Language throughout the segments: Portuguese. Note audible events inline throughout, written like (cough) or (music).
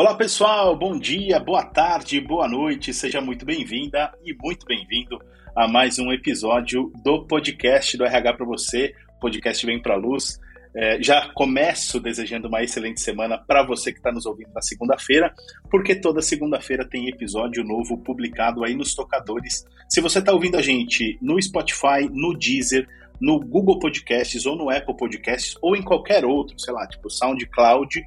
Olá pessoal, bom dia, boa tarde, boa noite, seja muito bem-vinda e muito bem-vindo a mais um episódio do podcast do RH para você. Podcast vem para luz. É, já começo desejando uma excelente semana para você que está nos ouvindo na segunda-feira, porque toda segunda-feira tem episódio novo publicado aí nos tocadores. Se você está ouvindo a gente no Spotify, no Deezer, no Google Podcasts ou no Apple Podcasts ou em qualquer outro, sei lá, tipo SoundCloud,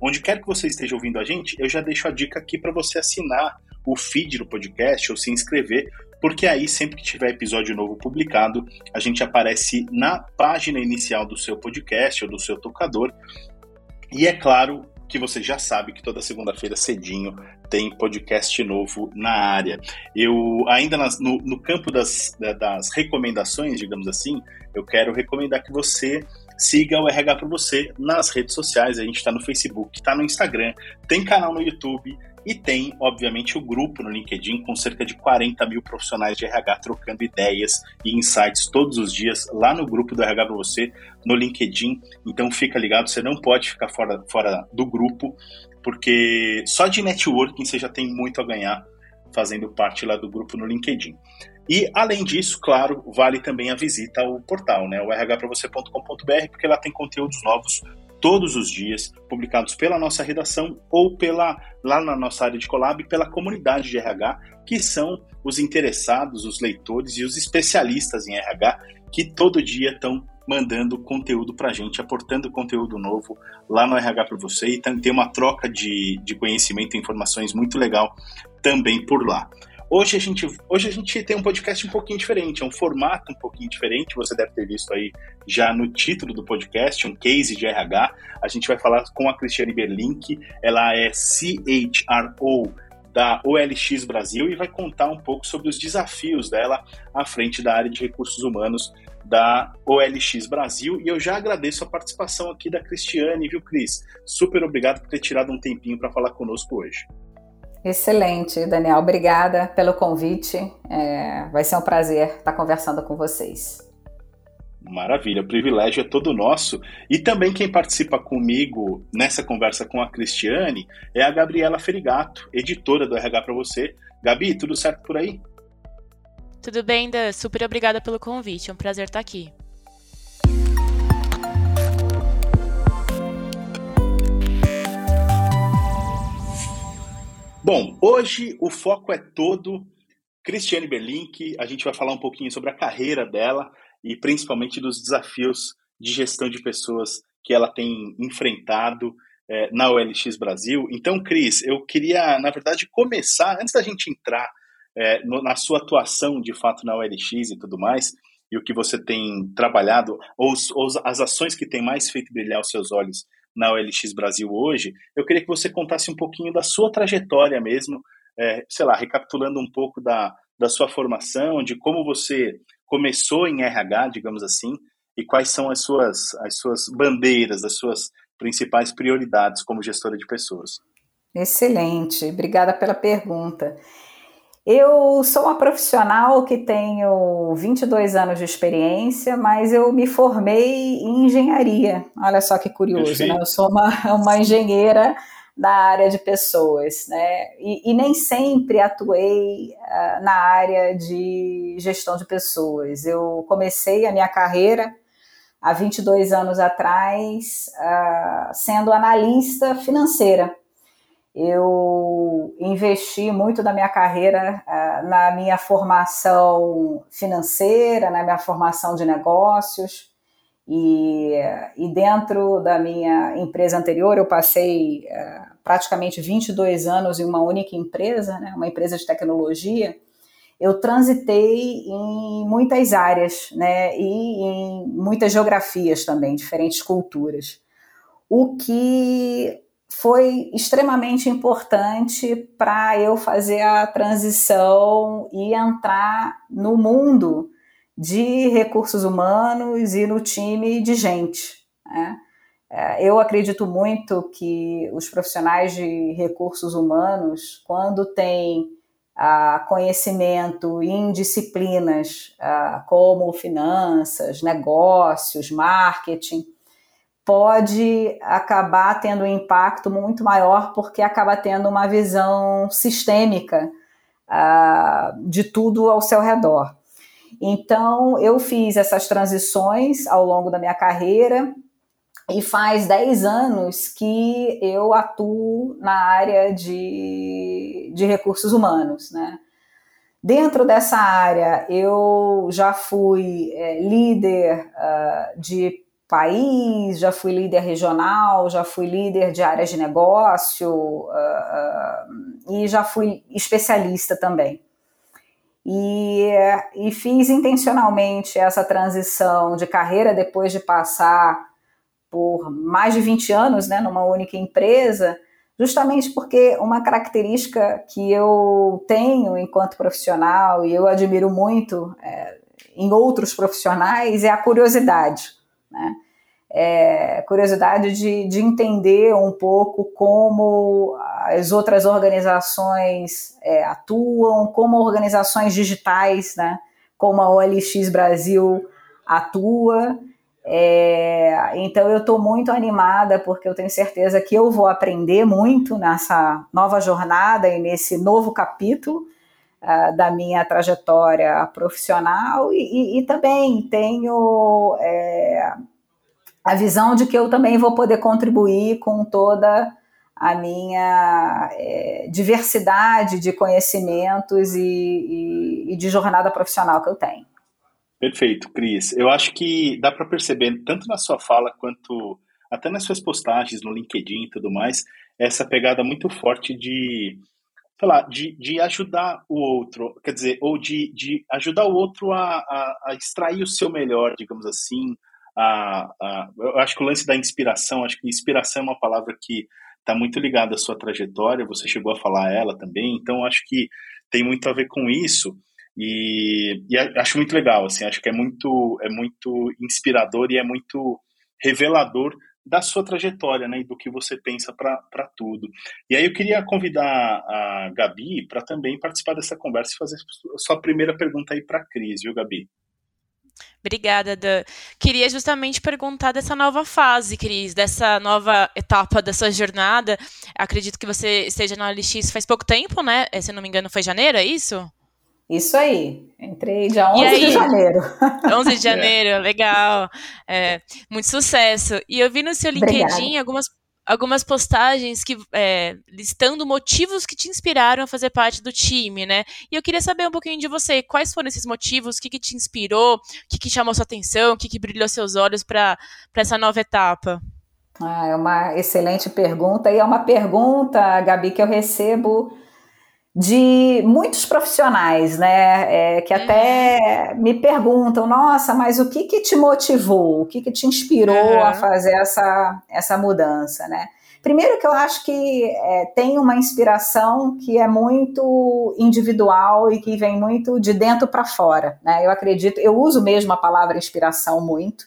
onde quer que você esteja ouvindo a gente, eu já deixo a dica aqui para você assinar o feed do podcast ou se inscrever, porque aí sempre que tiver episódio novo publicado, a gente aparece na página inicial do seu podcast ou do seu tocador. E é claro que você já sabe que toda segunda-feira cedinho tem podcast novo na área. Eu ainda nas, no, no, campo das, das recomendações, digamos assim, eu quero recomendar que você siga o RH para você nas redes sociais. A gente está no Facebook, está no Instagram, tem canal no YouTube, e tem, obviamente, o grupo no LinkedIn com cerca de 40 mil profissionais de RH trocando ideias e insights todos os dias lá no grupo do RH para você, no LinkedIn. Então fica ligado, você não pode ficar fora, fora do grupo, porque só de networking você já tem muito a ganhar fazendo parte lá do grupo no LinkedIn. E, além disso, claro, vale também a visita ao portal, né, o rhpravocê.com.br, porque lá tem conteúdos novos todos os dias, publicados pela nossa redação ou pela lá na nossa área de collab pela comunidade de RH, que são os interessados, os leitores e os especialistas em RH que todo dia estão mandando conteúdo para a gente, aportando conteúdo novo lá no RH para você e tem uma troca de, de conhecimento e informações muito legal também por lá. Hoje a, gente, hoje a gente tem um podcast um pouquinho diferente, é um formato um pouquinho diferente. Você deve ter visto aí já no título do podcast, um case de RH. A gente vai falar com a Cristiane Berlink, ela é CHRO da OLX Brasil e vai contar um pouco sobre os desafios dela à frente da área de recursos humanos da OLX Brasil. E eu já agradeço a participação aqui da Cristiane, viu, Cris? Super obrigado por ter tirado um tempinho para falar conosco hoje. Excelente, Daniel. Obrigada pelo convite. É, vai ser um prazer estar conversando com vocês. Maravilha, o privilégio é todo nosso. E também quem participa comigo nessa conversa com a Cristiane é a Gabriela Ferigato, editora do RH para você. Gabi, tudo certo por aí? Tudo bem, Dan. Super obrigada pelo convite. É um prazer estar aqui. Bom, hoje o foco é todo Cristiane Berlink. A gente vai falar um pouquinho sobre a carreira dela e principalmente dos desafios de gestão de pessoas que ela tem enfrentado é, na OLX Brasil. Então, Cris, eu queria, na verdade, começar, antes da gente entrar é, no, na sua atuação de fato na OLX e tudo mais, e o que você tem trabalhado, ou, ou as ações que tem mais feito brilhar os seus olhos na OLX Brasil hoje, eu queria que você contasse um pouquinho da sua trajetória mesmo, é, sei lá, recapitulando um pouco da, da sua formação, de como você começou em RH, digamos assim, e quais são as suas, as suas bandeiras, as suas principais prioridades como gestora de pessoas. Excelente, obrigada pela pergunta. Eu sou uma profissional que tenho 22 anos de experiência, mas eu me formei em engenharia. Olha só que curioso, né? Eu sou uma, (laughs) uma engenheira da área de pessoas, né? E, e nem sempre atuei uh, na área de gestão de pessoas. Eu comecei a minha carreira há 22 anos atrás uh, sendo analista financeira eu investi muito da minha carreira uh, na minha formação financeira, na minha formação de negócios. E, e dentro da minha empresa anterior, eu passei uh, praticamente 22 anos em uma única empresa, né, uma empresa de tecnologia. Eu transitei em muitas áreas né, e em muitas geografias também, diferentes culturas. O que foi extremamente importante para eu fazer a transição e entrar no mundo de recursos humanos e no time de gente. Né? É, eu acredito muito que os profissionais de recursos humanos, quando têm ah, conhecimento em disciplinas ah, como finanças, negócios, marketing, pode acabar tendo um impacto muito maior porque acaba tendo uma visão sistêmica uh, de tudo ao seu redor. Então, eu fiz essas transições ao longo da minha carreira e faz 10 anos que eu atuo na área de, de recursos humanos, né? Dentro dessa área, eu já fui é, líder uh, de país, já fui líder regional, já fui líder de áreas de negócio uh, uh, e já fui especialista também. E, e fiz intencionalmente essa transição de carreira depois de passar por mais de 20 anos né, numa única empresa, justamente porque uma característica que eu tenho enquanto profissional e eu admiro muito é, em outros profissionais é a curiosidade. Né? É, curiosidade de, de entender um pouco como as outras organizações é, atuam, como organizações digitais, né, como a OLX Brasil atua. É, então eu estou muito animada porque eu tenho certeza que eu vou aprender muito nessa nova jornada e nesse novo capítulo uh, da minha trajetória profissional e, e, e também tenho é, a visão de que eu também vou poder contribuir com toda a minha é, diversidade de conhecimentos e, e, e, de jornada profissional que eu tenho. Perfeito, Cris. Eu acho que dá para perceber, tanto na sua fala quanto até nas suas postagens no LinkedIn e tudo mais, essa pegada muito forte de, sei lá, de, de ajudar o outro, quer dizer, ou de, de ajudar o outro a, a, a extrair o seu melhor, digamos assim, a, a, eu acho que o lance da inspiração, acho que inspiração é uma palavra que está muito ligada à sua trajetória, você chegou a falar ela também, então acho que tem muito a ver com isso. E, e, acho muito legal, assim, acho que é muito, é muito inspirador e é muito revelador da sua trajetória, né, e do que você pensa para tudo. E aí eu queria convidar a Gabi para também participar dessa conversa e fazer sua primeira pergunta aí para a Cris, viu, Gabi? Obrigada, Dan. Queria justamente perguntar dessa nova fase, Cris, dessa nova etapa da sua jornada. Acredito que você esteja na LX faz pouco tempo, né? Se não me engano, foi janeiro, é isso? Isso aí. Entrei dia 11 de janeiro. (laughs) 11 de janeiro, é. legal. É, muito sucesso. E eu vi no seu LinkedIn Obrigada. algumas algumas postagens que é, listando motivos que te inspiraram a fazer parte do time, né? E eu queria saber um pouquinho de você, quais foram esses motivos, o que, que te inspirou, o que, que chamou sua atenção, o que, que brilhou seus olhos para essa nova etapa? Ah, é uma excelente pergunta e é uma pergunta, Gabi, que eu recebo de muitos profissionais, né, é, que até uhum. me perguntam, nossa, mas o que que te motivou, o que que te inspirou uhum. a fazer essa, essa mudança, né? Primeiro que eu acho que é, tem uma inspiração que é muito individual e que vem muito de dentro para fora, né? Eu acredito, eu uso mesmo a palavra inspiração muito,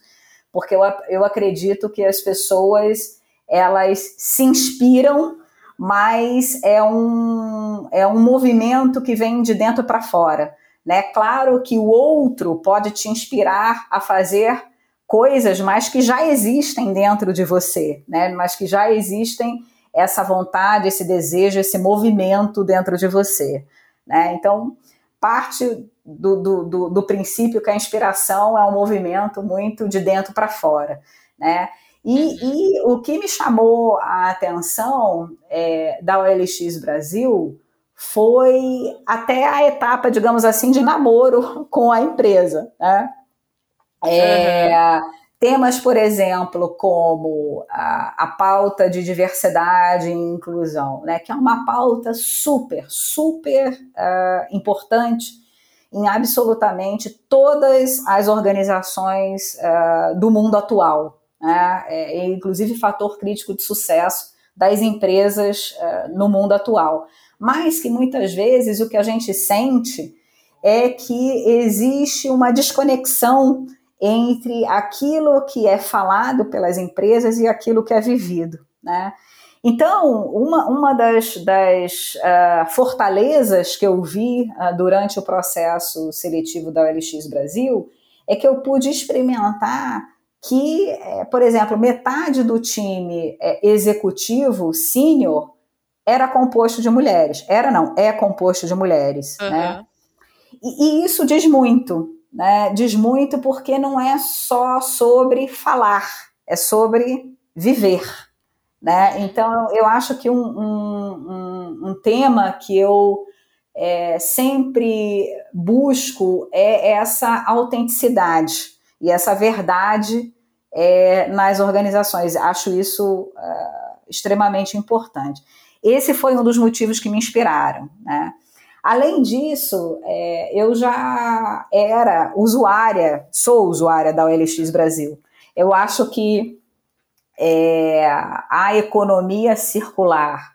porque eu, eu acredito que as pessoas elas se inspiram mas é um, é um movimento que vem de dentro para fora. Né? Claro que o outro pode te inspirar a fazer coisas, mas que já existem dentro de você, né? mas que já existem essa vontade, esse desejo, esse movimento dentro de você. Né? Então, parte do, do, do, do princípio que a inspiração é um movimento muito de dentro para fora. Né? E, e, o que me chamou a atenção é, da OLX Brasil foi até a etapa, digamos assim, de namoro (laughs) com a empresa. Né? É, uhum. Temas, por exemplo, como a, a, pauta de diversidade e inclusão, né, que é uma pauta super, super uh, importante em absolutamente todas as organizações uh, do mundo atual né, é, é, inclusive fator crítico de sucesso das empresas uh, no mundo atual. Mas que muitas vezes o que a gente sente é que existe uma desconexão entre aquilo que é falado pelas empresas e aquilo que é vivido. Né? Então, uma, uma das, das uh, fortalezas que eu vi uh, durante o processo seletivo da OLX Brasil é que eu pude experimentar que, é, por exemplo, metade do time é, executivo sênior era composto de mulheres. Era não, é composto de mulheres, uhum. né? E, e, isso diz muito, né? Diz muito porque não é só sobre falar, é sobre viver, né? Então eu acho que um, um, um, um tema que eu é, sempre busco é essa autenticidade e essa verdade é, nas organizações. Acho isso uh, extremamente importante. Esse foi um dos motivos que me inspiraram. Né? Além disso, é, eu já era usuária, sou usuária da OLX Brasil. Eu acho que é, a economia circular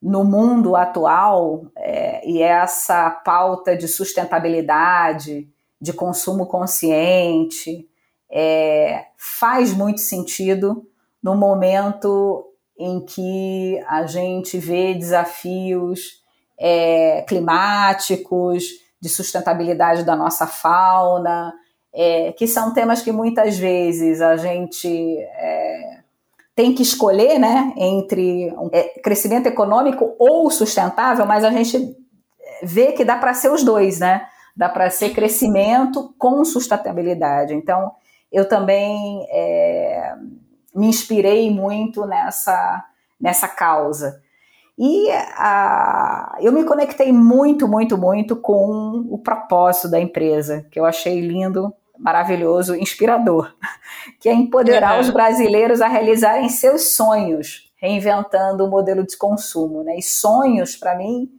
no mundo atual é, e essa pauta de sustentabilidade, de consumo consciente, é, faz muito sentido no momento em que a gente vê desafios é, climáticos, de sustentabilidade da nossa fauna, é, que são temas que muitas vezes a gente é, tem que escolher né, entre é, crescimento econômico ou sustentável, mas a gente vê que dá para ser os dois, né? Dá para ser crescimento com sustentabilidade. Então, eu também é, me inspirei muito nessa, nessa causa. E a, eu me conectei muito, muito, muito com o propósito da empresa, que eu achei lindo, maravilhoso, inspirador, (laughs) que é empoderar os brasileiros a realizarem seus sonhos, reinventando o modelo de consumo. Né? E sonhos, para mim,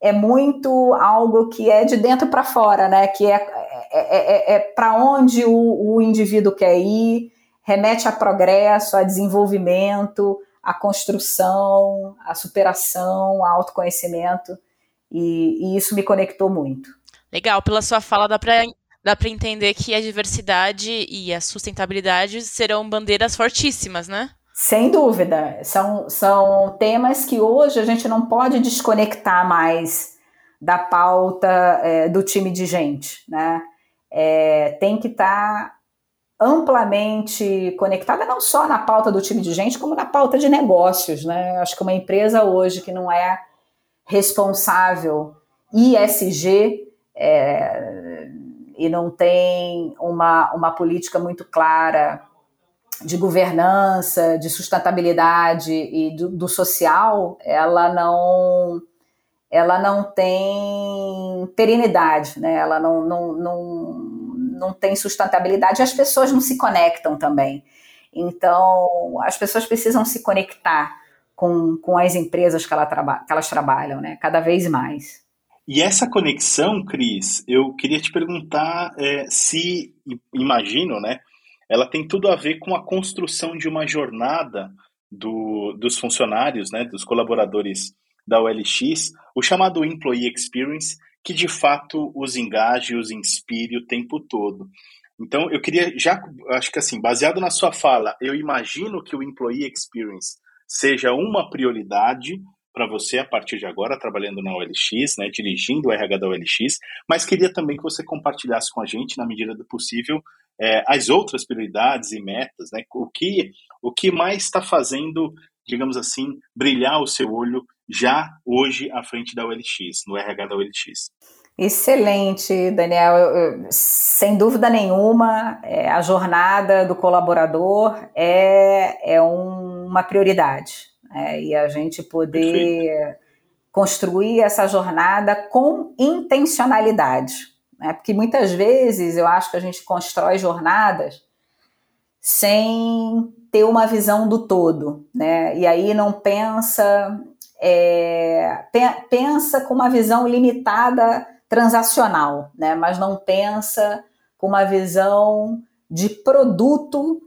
é muito algo que é de dentro para fora, né? que é, é, é, é para onde o, o indivíduo quer ir, remete a progresso, a desenvolvimento, a construção, a superação, a autoconhecimento, e, e isso me conectou muito. Legal, pela sua fala dá para dá para entender que a diversidade e a sustentabilidade serão bandeiras fortíssimas, né? Sem dúvida. São, são temas que hoje a gente não pode desconectar mais da pauta é, do time de gente, né? É, tem que estar tá amplamente conectada não só na pauta do time de gente, como na pauta de negócios, né? Acho que uma empresa hoje que não é responsável ISG é, e não tem uma, uma política muito clara de governança, de sustentabilidade e do, do, social, ela não ela não tem perenidade, né? ela não, não, não, não tem sustentabilidade e as pessoas não se conectam também. Então, as pessoas precisam se conectar com, com as empresas que, ela traba, que elas trabalham, né? cada vez mais. E essa conexão, Cris, eu queria te perguntar é, se, imagino, né, ela tem tudo a ver com a construção de uma jornada do, dos funcionários, né, dos colaboradores da OLX, o chamado Employee Experience, que de fato os engaje, os inspire o tempo todo. Então, eu queria já, acho que assim, baseado na sua fala, eu imagino que o Employee Experience seja uma prioridade para você a partir de agora, trabalhando na OLX, né, dirigindo o RH da OLX, mas queria também que você compartilhasse com a gente, na medida do possível, é, as outras prioridades e metas, né, o que, o que mais está fazendo, digamos assim, brilhar o seu olho já hoje à frente da OLX, no RH da OLX. Excelente, Daniel. Eu, eu, sem dúvida nenhuma, é, a jornada do colaborador é, é um, uma prioridade é, e a gente poder Perfeito. construir essa jornada com intencionalidade. Né? Porque muitas vezes eu acho que a gente constrói jornadas sem ter uma visão do todo, né? E aí não pensa é, pensa com uma visão limitada transacional, né? Mas não pensa com uma visão de produto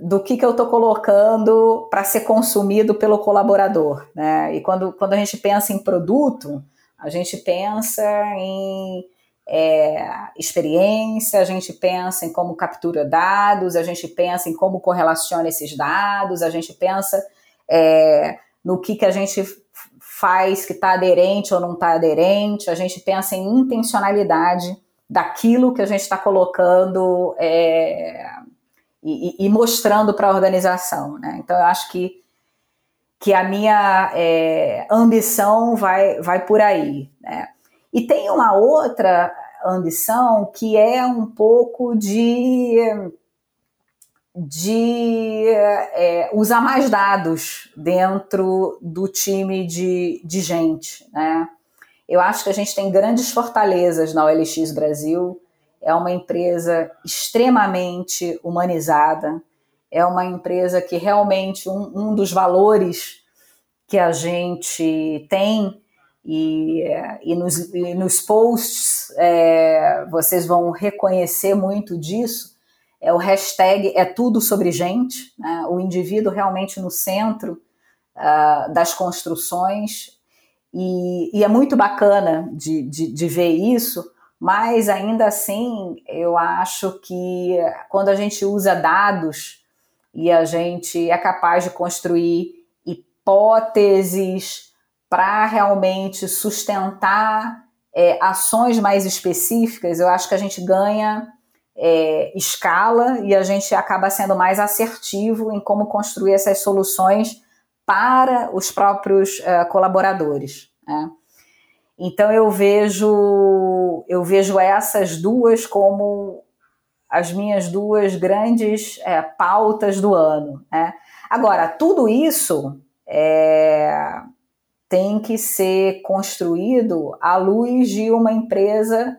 do que, que eu estou colocando para ser consumido pelo colaborador. Né? E quando, quando a gente pensa em produto, a gente pensa em é, experiência, a gente pensa em como captura dados, a gente pensa em como correlaciona esses dados, a gente pensa é, no que, que a gente faz que está aderente ou não está aderente, a gente pensa em intencionalidade daquilo que a gente está colocando é, e, e mostrando para a organização. Né? Então, eu acho que, que a minha é, ambição vai, vai por aí. Né? E tem uma outra ambição que é um pouco de de é, usar mais dados dentro do time de, de gente, né? Eu acho que a gente tem grandes fortalezas na OLX Brasil, é uma empresa extremamente humanizada, é uma empresa que realmente um, um dos valores que a gente tem e, e, nos, e nos posts é, vocês vão reconhecer muito disso é o hashtag é tudo sobre gente, né? o indivíduo realmente no centro uh, das construções e, e, é muito bacana de, de, de ver isso, mas ainda assim, eu acho que quando a gente usa dados e a gente é capaz de construir hipóteses para realmente sustentar é, ações mais específicas, eu acho que a gente ganha é, escala e a gente acaba sendo mais assertivo em como construir essas soluções para os próprios uh, colaboradores. Né? Então eu vejo eu vejo essas duas como as minhas duas grandes é, pautas do ano. Né? Agora tudo isso é, tem que ser construído à luz de uma empresa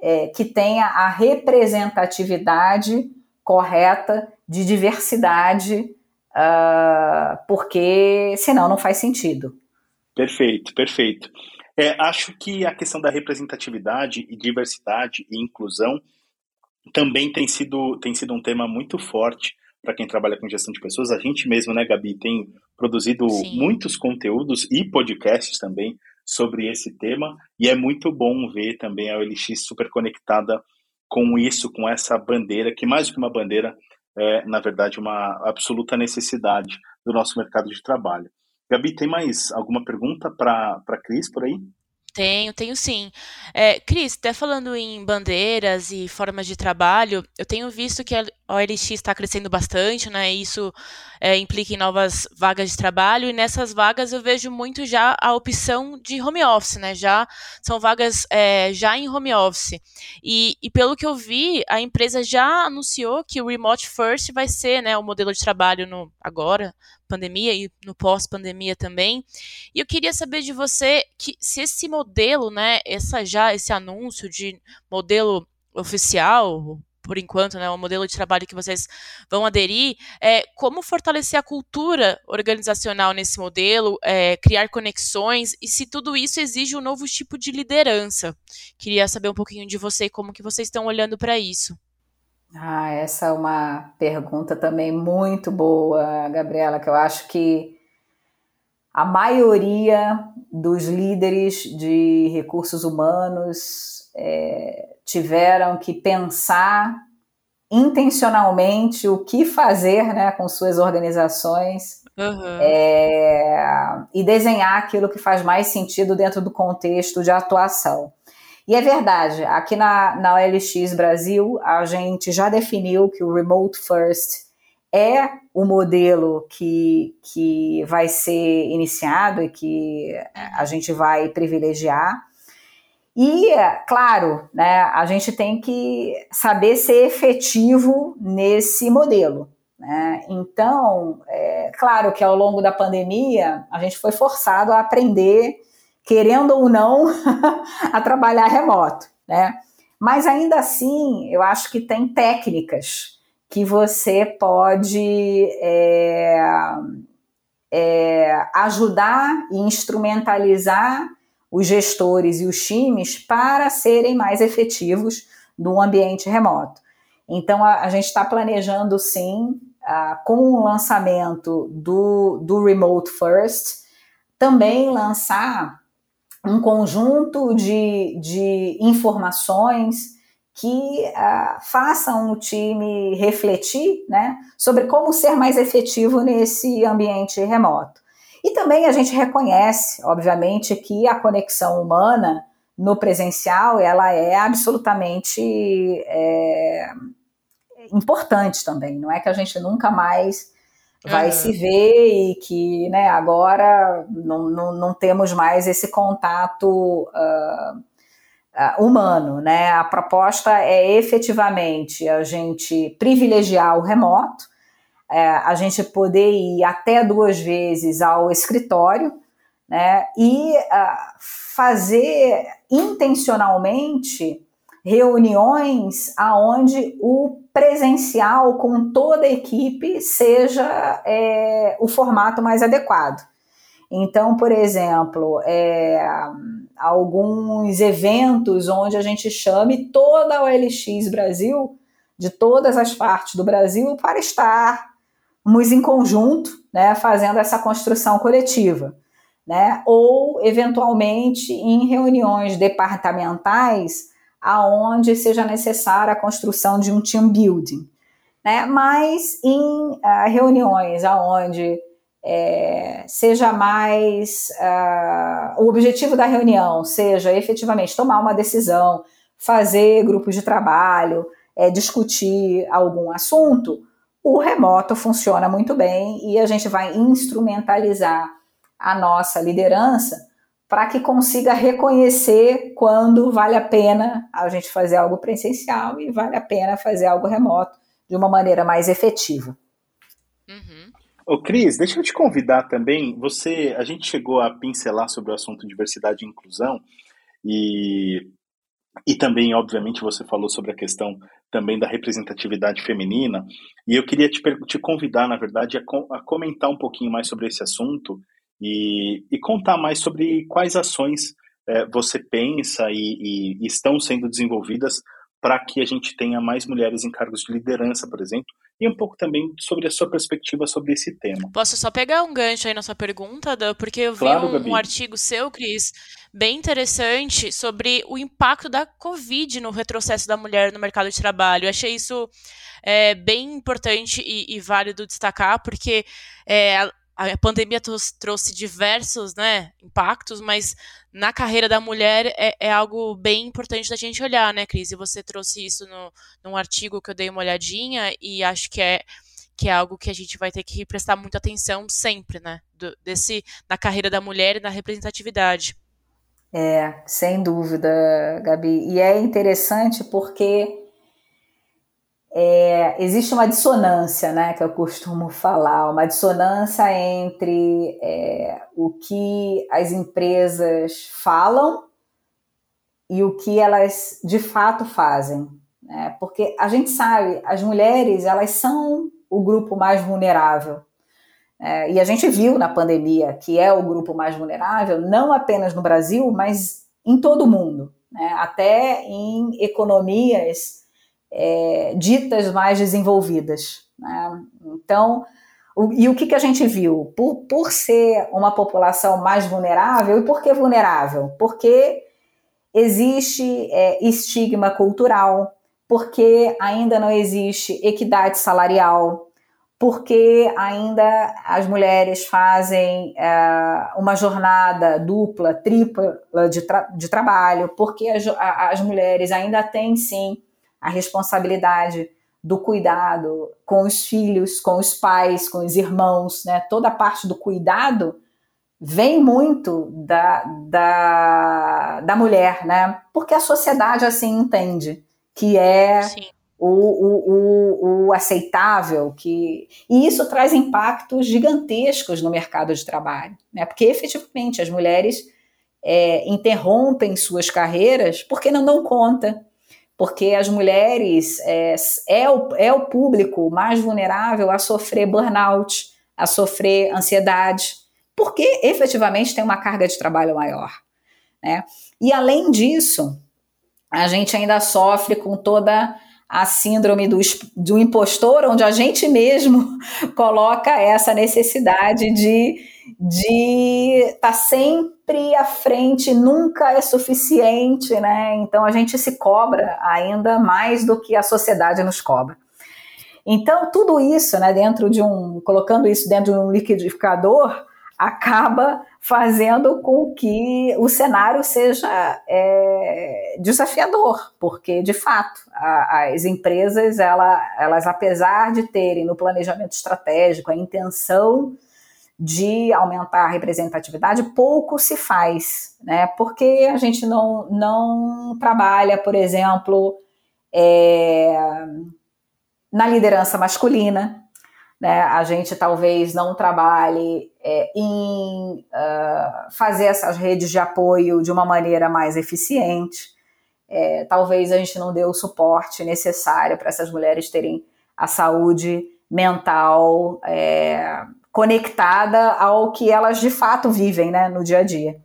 é, que tenha a representatividade correta de diversidade, uh, porque senão não faz sentido. Perfeito, perfeito. É, acho que a questão da representatividade e diversidade e inclusão também tem sido, tem sido um tema muito forte para quem trabalha com gestão de pessoas. A gente mesmo, né, Gabi, tem produzido Sim. muitos conteúdos e podcasts também sobre esse tema e é muito bom ver também a OLX super conectada com isso, com essa bandeira, que mais do que uma bandeira, é, na verdade, uma absoluta necessidade do nosso mercado de trabalho. Gabi, tem mais alguma pergunta para a Cris por aí? Tenho, tenho sim. É, Cris, até falando em bandeiras e formas de trabalho, eu tenho visto que OLX está crescendo bastante, né? Isso é, implica em novas vagas de trabalho, e nessas vagas eu vejo muito já a opção de home office, né? Já são vagas é, já em home office. E, e, pelo que eu vi, a empresa já anunciou que o Remote First vai ser né, o modelo de trabalho no agora, pandemia e no pós-pandemia também. E eu queria saber de você que se esse modelo, né, essa já esse anúncio de modelo oficial, por enquanto, né, o modelo de trabalho que vocês vão aderir, é como fortalecer a cultura organizacional nesse modelo, é, criar conexões e se tudo isso exige um novo tipo de liderança. Queria saber um pouquinho de você, como que vocês estão olhando para isso. Ah, essa é uma pergunta também muito boa, Gabriela, que eu acho que a maioria dos líderes de recursos humanos é, tiveram que pensar intencionalmente o que fazer né, com suas organizações uhum. é, e desenhar aquilo que faz mais sentido dentro do contexto de atuação. E é verdade, aqui na, na OLX Brasil, a gente já definiu que o Remote First é o modelo que, que vai ser iniciado e que a gente vai privilegiar. E, claro, né, a gente tem que saber ser efetivo nesse modelo. Né? Então, é claro que ao longo da pandemia, a gente foi forçado a aprender querendo ou não, (laughs) a trabalhar remoto, né? Mas ainda assim, eu acho que tem técnicas que você pode é, é, ajudar e instrumentalizar os gestores e os times para serem mais efetivos no ambiente remoto. Então, a, a gente está planejando, sim, com o lançamento do, do Remote First, também lançar um conjunto de, de informações que uh, façam o time refletir né, sobre como ser mais efetivo nesse ambiente remoto. E também a gente reconhece, obviamente, que a conexão humana no presencial ela é absolutamente é, importantes também. Não é que a gente nunca mais vai uhum. se ver e que né, agora não, não, não temos mais esse contato uh, uh, humano. Né? A proposta é efetivamente a gente privilegiar o remoto, é, a gente poder ir até duas vezes ao escritório né, e uh, fazer intencionalmente reuniões aonde o presencial com toda a equipe seja é, o formato mais adequado. Então, por exemplo, é, alguns eventos onde a gente chame toda a OLX Brasil, de todas as partes do Brasil, para estarmos em conjunto, né, fazendo essa construção coletiva. Né? Ou, eventualmente, em reuniões departamentais, aonde seja necessária a construção de um team building. Né? Mas em uh, reuniões aonde é, seja mais uh, o objetivo da reunião seja efetivamente tomar uma decisão, fazer grupos de trabalho, é, discutir algum assunto, o remoto funciona muito bem e a gente vai instrumentalizar a nossa liderança para que consiga reconhecer quando vale a pena a gente fazer algo presencial e vale a pena fazer algo remoto de uma maneira mais efetiva. Uhum. Ô, Cris, deixa eu te convidar também. Você, a gente chegou a pincelar sobre o assunto diversidade e inclusão e, e também, obviamente, você falou sobre a questão também da representatividade feminina. E eu queria te, te convidar, na verdade, a, a comentar um pouquinho mais sobre esse assunto e, e contar mais sobre quais ações é, você pensa e, e, estão sendo desenvolvidas para que a gente tenha mais mulheres em cargos de liderança, por exemplo, e um pouco também sobre a sua perspectiva sobre esse tema. Posso só pegar um gancho aí na sua pergunta, Dan, porque eu vi claro, um, um, artigo seu, Cris, bem interessante sobre o impacto da Covid no retrocesso da mulher no mercado de trabalho. Eu achei isso é, bem importante e, e válido destacar, porque é, a pandemia trouxe diversos né, impactos, mas na carreira da mulher é, é, algo bem importante da gente olhar, né, Cris? E você trouxe isso no, num artigo que eu dei uma olhadinha e acho que é, que é algo que a gente vai ter que prestar muita atenção sempre, né? Do, desse, na carreira da mulher e na representatividade. É, sem dúvida, Gabi. E é interessante porque é, existe uma dissonância, né, que eu costumo falar, uma dissonância entre é, o que as empresas falam e o que elas de fato fazem, né? Porque a gente sabe, as mulheres elas são o grupo mais vulnerável. É, e a gente viu na pandemia que é o grupo mais vulnerável, não apenas no Brasil, mas em todo o mundo, né? até em economias é, ditas mais desenvolvidas. Né? Então, o, e o que, que a gente viu? Por, por ser uma população mais vulnerável, e por que vulnerável? Porque existe é, estigma cultural, porque ainda não existe equidade salarial, porque ainda as mulheres fazem é, uma jornada dupla, tripla de, tra de trabalho, porque as, as mulheres ainda têm sim a responsabilidade do cuidado com os filhos, com os pais, com os irmãos, né? Toda a parte do cuidado vem muito da, da, da mulher, né? Porque a sociedade assim entende que é o, o, o, o, aceitável, que e isso traz impactos gigantescos no mercado de trabalho, né? Porque efetivamente as mulheres é, interrompem suas carreiras porque não dão conta porque as mulheres é, é, o, é o público mais vulnerável a sofrer burnout, a sofrer ansiedade, porque efetivamente tem uma carga de trabalho maior. Né? E além disso, a gente ainda sofre com toda a síndrome do, do impostor, onde a gente mesmo (laughs) coloca essa necessidade de de estar tá sempre à frente, nunca é suficiente, né? Então a gente se cobra ainda mais do que a sociedade nos cobra. Então tudo isso, né, dentro de um, colocando isso dentro de um liquidificador, acaba fazendo com que o cenário seja é, desafiador, porque de fato a, as empresas ela, elas apesar de terem no planejamento estratégico a intenção de aumentar a representatividade, pouco se faz, né? Porque a gente não, não trabalha, por exemplo, é, na liderança masculina, né? A gente talvez não trabalhe é, em uh, fazer essas redes de apoio de uma maneira mais eficiente. É, talvez a gente não dê o suporte necessário para essas mulheres terem a saúde mental é, conectada ao que elas de fato vivem né, no dia a dia.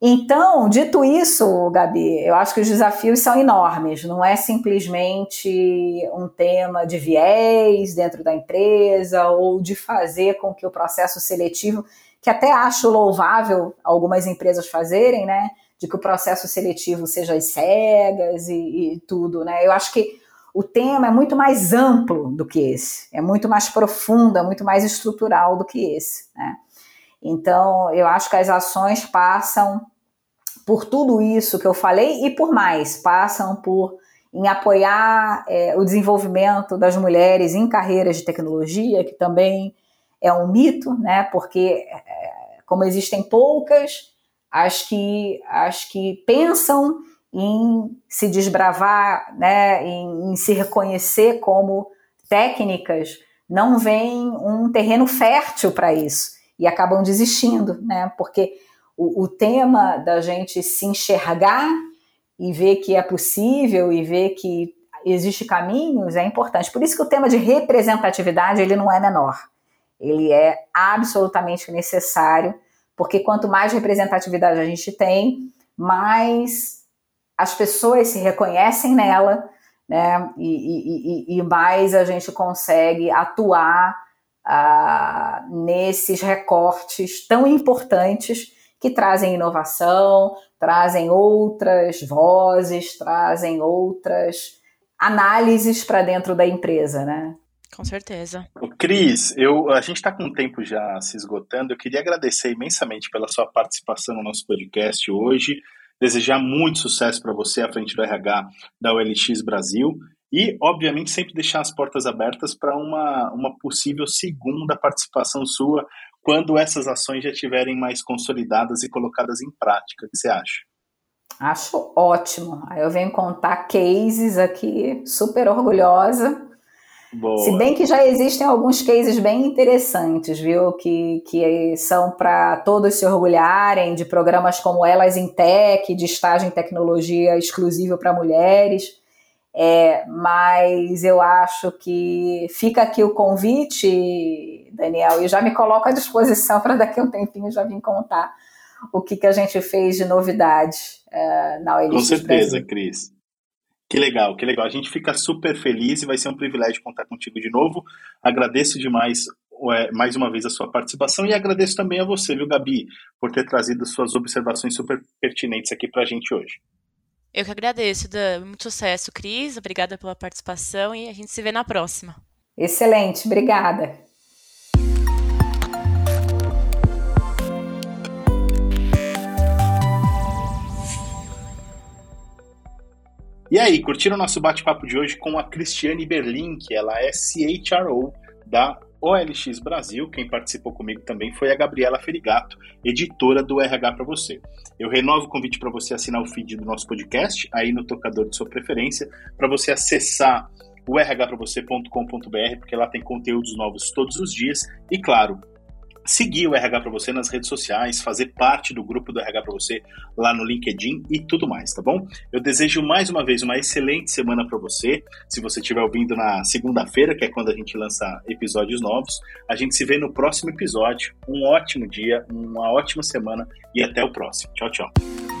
Então, dito isso, Gabi, eu acho que os desafios são enormes. Não é simplesmente um tema de viés dentro da empresa ou de fazer com que o processo seletivo, que até acho louvável algumas empresas fazerem, né? De que o processo seletivo seja às cegas e, e tudo, né? Eu acho que o tema é muito mais amplo do que esse, é muito mais profundo, é muito mais estrutural do que esse. Né? Então, eu acho que as ações passam por tudo isso que eu falei e por mais, passam por em apoiar é, o desenvolvimento das mulheres em carreiras de tecnologia, que também é um mito, né? Porque é, como existem poucas, as que as que pensam em se desbravar, né, em, em se reconhecer como técnicas, não vem um terreno fértil para isso e acabam desistindo, né? Porque o, o, tema da gente se enxergar e ver que é possível e ver que existe caminhos é importante. Por isso que o tema de representatividade ele não é menor. Ele é absolutamente necessário, porque quanto mais representatividade a gente tem, mais as pessoas se reconhecem nela, né? E, e, e mais a gente consegue atuar nesses recortes tão importantes que trazem inovação, trazem outras vozes, trazem outras análises para dentro da empresa, né? Com certeza. Cris, eu, a gente está com o tempo já se esgotando. Eu queria agradecer imensamente pela sua participação no nosso podcast hoje desejar muito sucesso para você à frente do RH da OLX Brasil e, obviamente, sempre deixar as portas abertas para uma, uma possível segunda participação sua quando essas ações já estiverem mais consolidadas e colocadas em prática. O que você acha? Acho ótimo. Aí eu venho contar cases aqui, super orgulhosa Boa. Se bem que já existem alguns cases bem interessantes, viu? Que, que são para todos se orgulharem de programas como Elas em Tech, de estágio em tecnologia exclusivo para mulheres. É, mas eu acho que fica aqui o convite, Daniel, e já me coloco à disposição (laughs) para daqui a um tempinho já vir contar o que, que a gente fez de novidade é, na OLX Com certeza. Cris. Que legal, que legal. A gente fica super feliz e vai ser um privilégio contar contigo de novo. Agradeço demais mais uma vez a sua participação e agradeço também a você, viu, Gabi, por ter trazido suas observações super pertinentes aqui para a gente hoje. Eu que agradeço, Dan. Muito sucesso, Cris. Obrigada pela participação e a gente se vê na próxima. Excelente, obrigada. E aí, curtiram o nosso bate-papo de hoje com a Cristiane Berlin, que ela é CHRO da OLX Brasil. Quem participou comigo também foi a Gabriela Ferigato, editora do RH para você. Eu renovo o convite para você assinar o feed do nosso podcast aí no tocador de sua preferência, para você acessar o rhpravocê.com.br, porque lá tem conteúdos novos todos os dias e claro, seguir o RH para você nas redes sociais, fazer parte do grupo do RH para você lá no LinkedIn e tudo mais, tá bom? Eu desejo mais uma vez uma excelente semana para você. Se você estiver ouvindo na segunda-feira, que é quando a gente lança episódios novos, a gente se vê no próximo episódio. Um ótimo dia, uma ótima semana e até o próximo. Tchau, tchau.